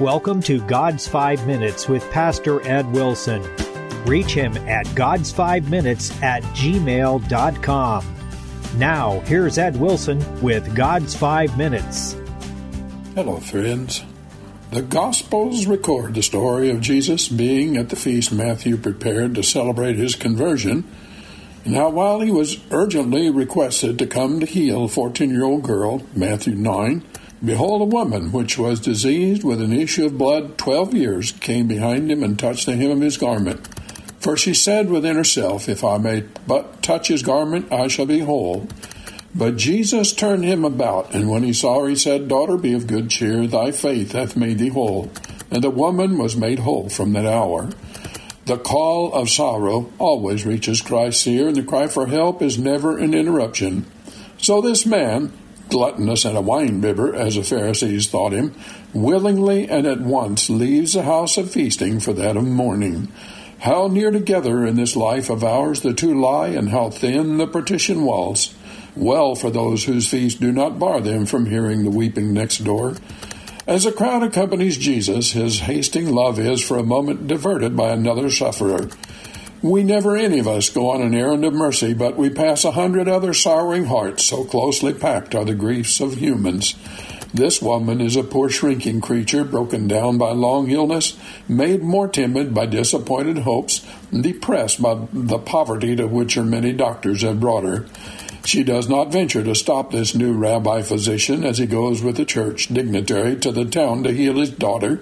Welcome to God's Five Minutes with Pastor Ed Wilson. Reach him at God's Five Minutes at gmail.com. Now, here's Ed Wilson with God's Five Minutes. Hello, friends. The Gospels record the story of Jesus being at the feast Matthew prepared to celebrate his conversion. Now, while he was urgently requested to come to heal a 14 year old girl, Matthew 9, Behold, a woman which was diseased with an issue of blood twelve years came behind him and touched the hem of his garment. For she said within herself, If I may but touch his garment, I shall be whole. But Jesus turned him about, and when he saw her, he said, Daughter, be of good cheer, thy faith hath made thee whole. And the woman was made whole from that hour. The call of sorrow always reaches Christ's ear, and the cry for help is never an interruption. So this man, gluttonous and a winebibber, as the Pharisees thought him, willingly and at once leaves the house of feasting for that of mourning. How near together in this life of ours the two lie, and how thin the partition walls. Well for those whose feast do not bar them from hearing the weeping next door. As the crowd accompanies Jesus, his hasting love is for a moment diverted by another sufferer. We never any of us go on an errand of mercy, but we pass a hundred other sorrowing hearts, so closely packed are the griefs of humans. This woman is a poor shrinking creature, broken down by long illness, made more timid by disappointed hopes, depressed by the poverty to which her many doctors have brought her. She does not venture to stop this new rabbi physician as he goes with the church dignitary to the town to heal his daughter,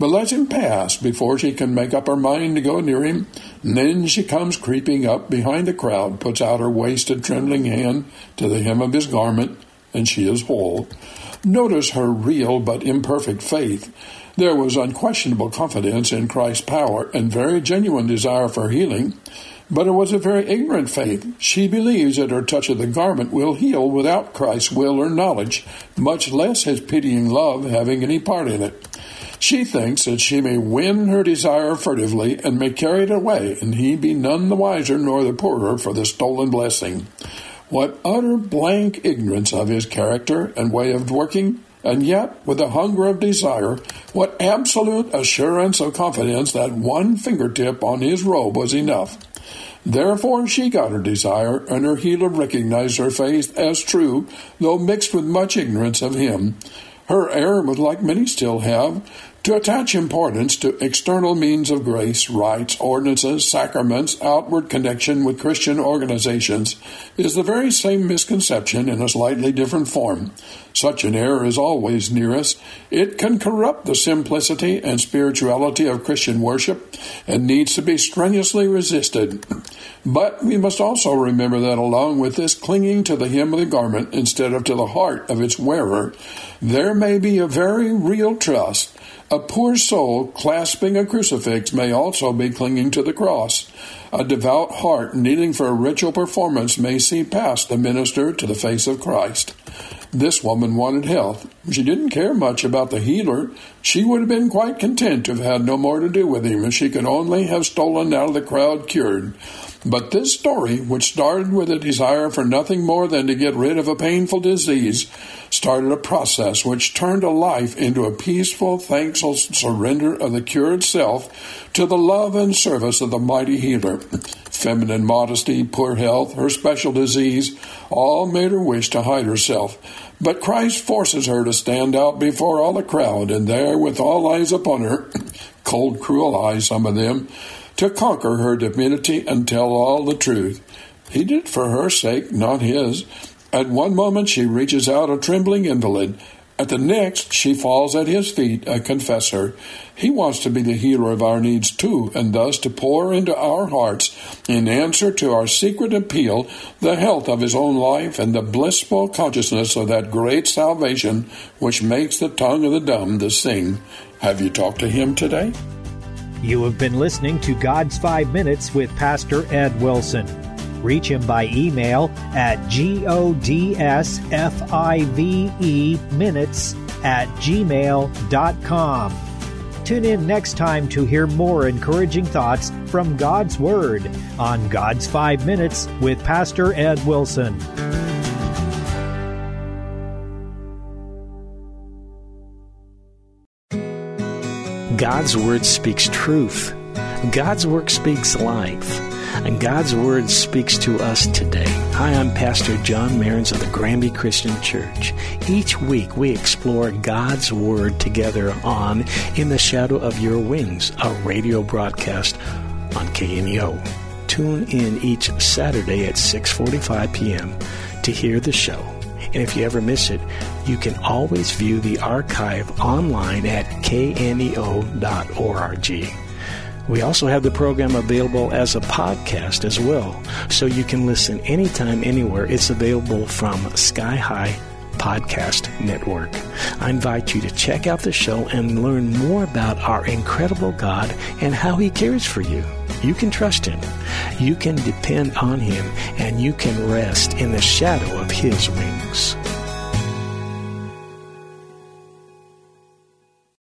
but lets him pass before she can make up her mind to go near him. And then she comes creeping up behind the crowd, puts out her wasted, trembling hand to the hem of his garment, and she is whole. Notice her real but imperfect faith. There was unquestionable confidence in Christ's power and very genuine desire for healing, but it was a very ignorant faith. She believes that her touch of the garment will heal without Christ's will or knowledge, much less his pitying love having any part in it. She thinks that she may win her desire furtively and may carry it away, and he be none the wiser nor the poorer for the stolen blessing. What utter blank ignorance of his character and way of working, and yet with a hunger of desire, what absolute assurance of confidence that one fingertip on his robe was enough. Therefore she got her desire, and her healer recognized her faith as true, though mixed with much ignorance of him. Her error was like many still have, to attach importance to external means of grace, rites, ordinances, sacraments, outward connection with Christian organizations is the very same misconception in a slightly different form. Such an error is always near us. It can corrupt the simplicity and spirituality of Christian worship and needs to be strenuously resisted. But we must also remember that along with this clinging to the hem of the garment instead of to the heart of its wearer, there may be a very real trust a poor soul clasping a crucifix may also be clinging to the cross. A devout heart kneeling for a ritual performance may see past the minister to the face of Christ. This woman wanted health. She didn't care much about the healer. She would have been quite content to have had no more to do with him if she could only have stolen out of the crowd cured. But this story, which started with a desire for nothing more than to get rid of a painful disease, started a process which turned a life into a peaceful, thankful surrender of the cured self to the love and service of the mighty healer. Feminine modesty, poor health, her special disease, all made her wish to hide herself. But Christ forces her to stand out before all the crowd, and there, with all eyes upon her, cold, cruel eyes, some of them, to conquer her timidity and tell all the truth. He did it for her sake, not his. At one moment she reaches out a trembling invalid. At the next, she falls at his feet, a confessor. He wants to be the healer of our needs too, and thus to pour into our hearts, in answer to our secret appeal, the health of his own life and the blissful consciousness of that great salvation which makes the tongue of the dumb to sing. Have you talked to him today? You have been listening to God's Five Minutes with Pastor Ed Wilson. Reach him by email at godsfive minutes at gmail.com. Tune in next time to hear more encouraging thoughts from God's Word on God's Five Minutes with Pastor Ed Wilson. God's Word speaks truth. God's Word speaks life. And God's Word speaks to us today. Hi, I'm Pastor John Marins of the Granby Christian Church. Each week we explore God's Word together on In the Shadow of Your Wings, a radio broadcast on KNEO. Tune in each Saturday at 6:45 p.m. to hear the show. And if you ever miss it, you can always view the archive online at kneo.org. We also have the program available as a podcast as well, so you can listen anytime, anywhere. It's available from Sky High Podcast Network. I invite you to check out the show and learn more about our incredible God and how He cares for you. You can trust Him, you can depend on Him, and you can rest in the shadow of His wings.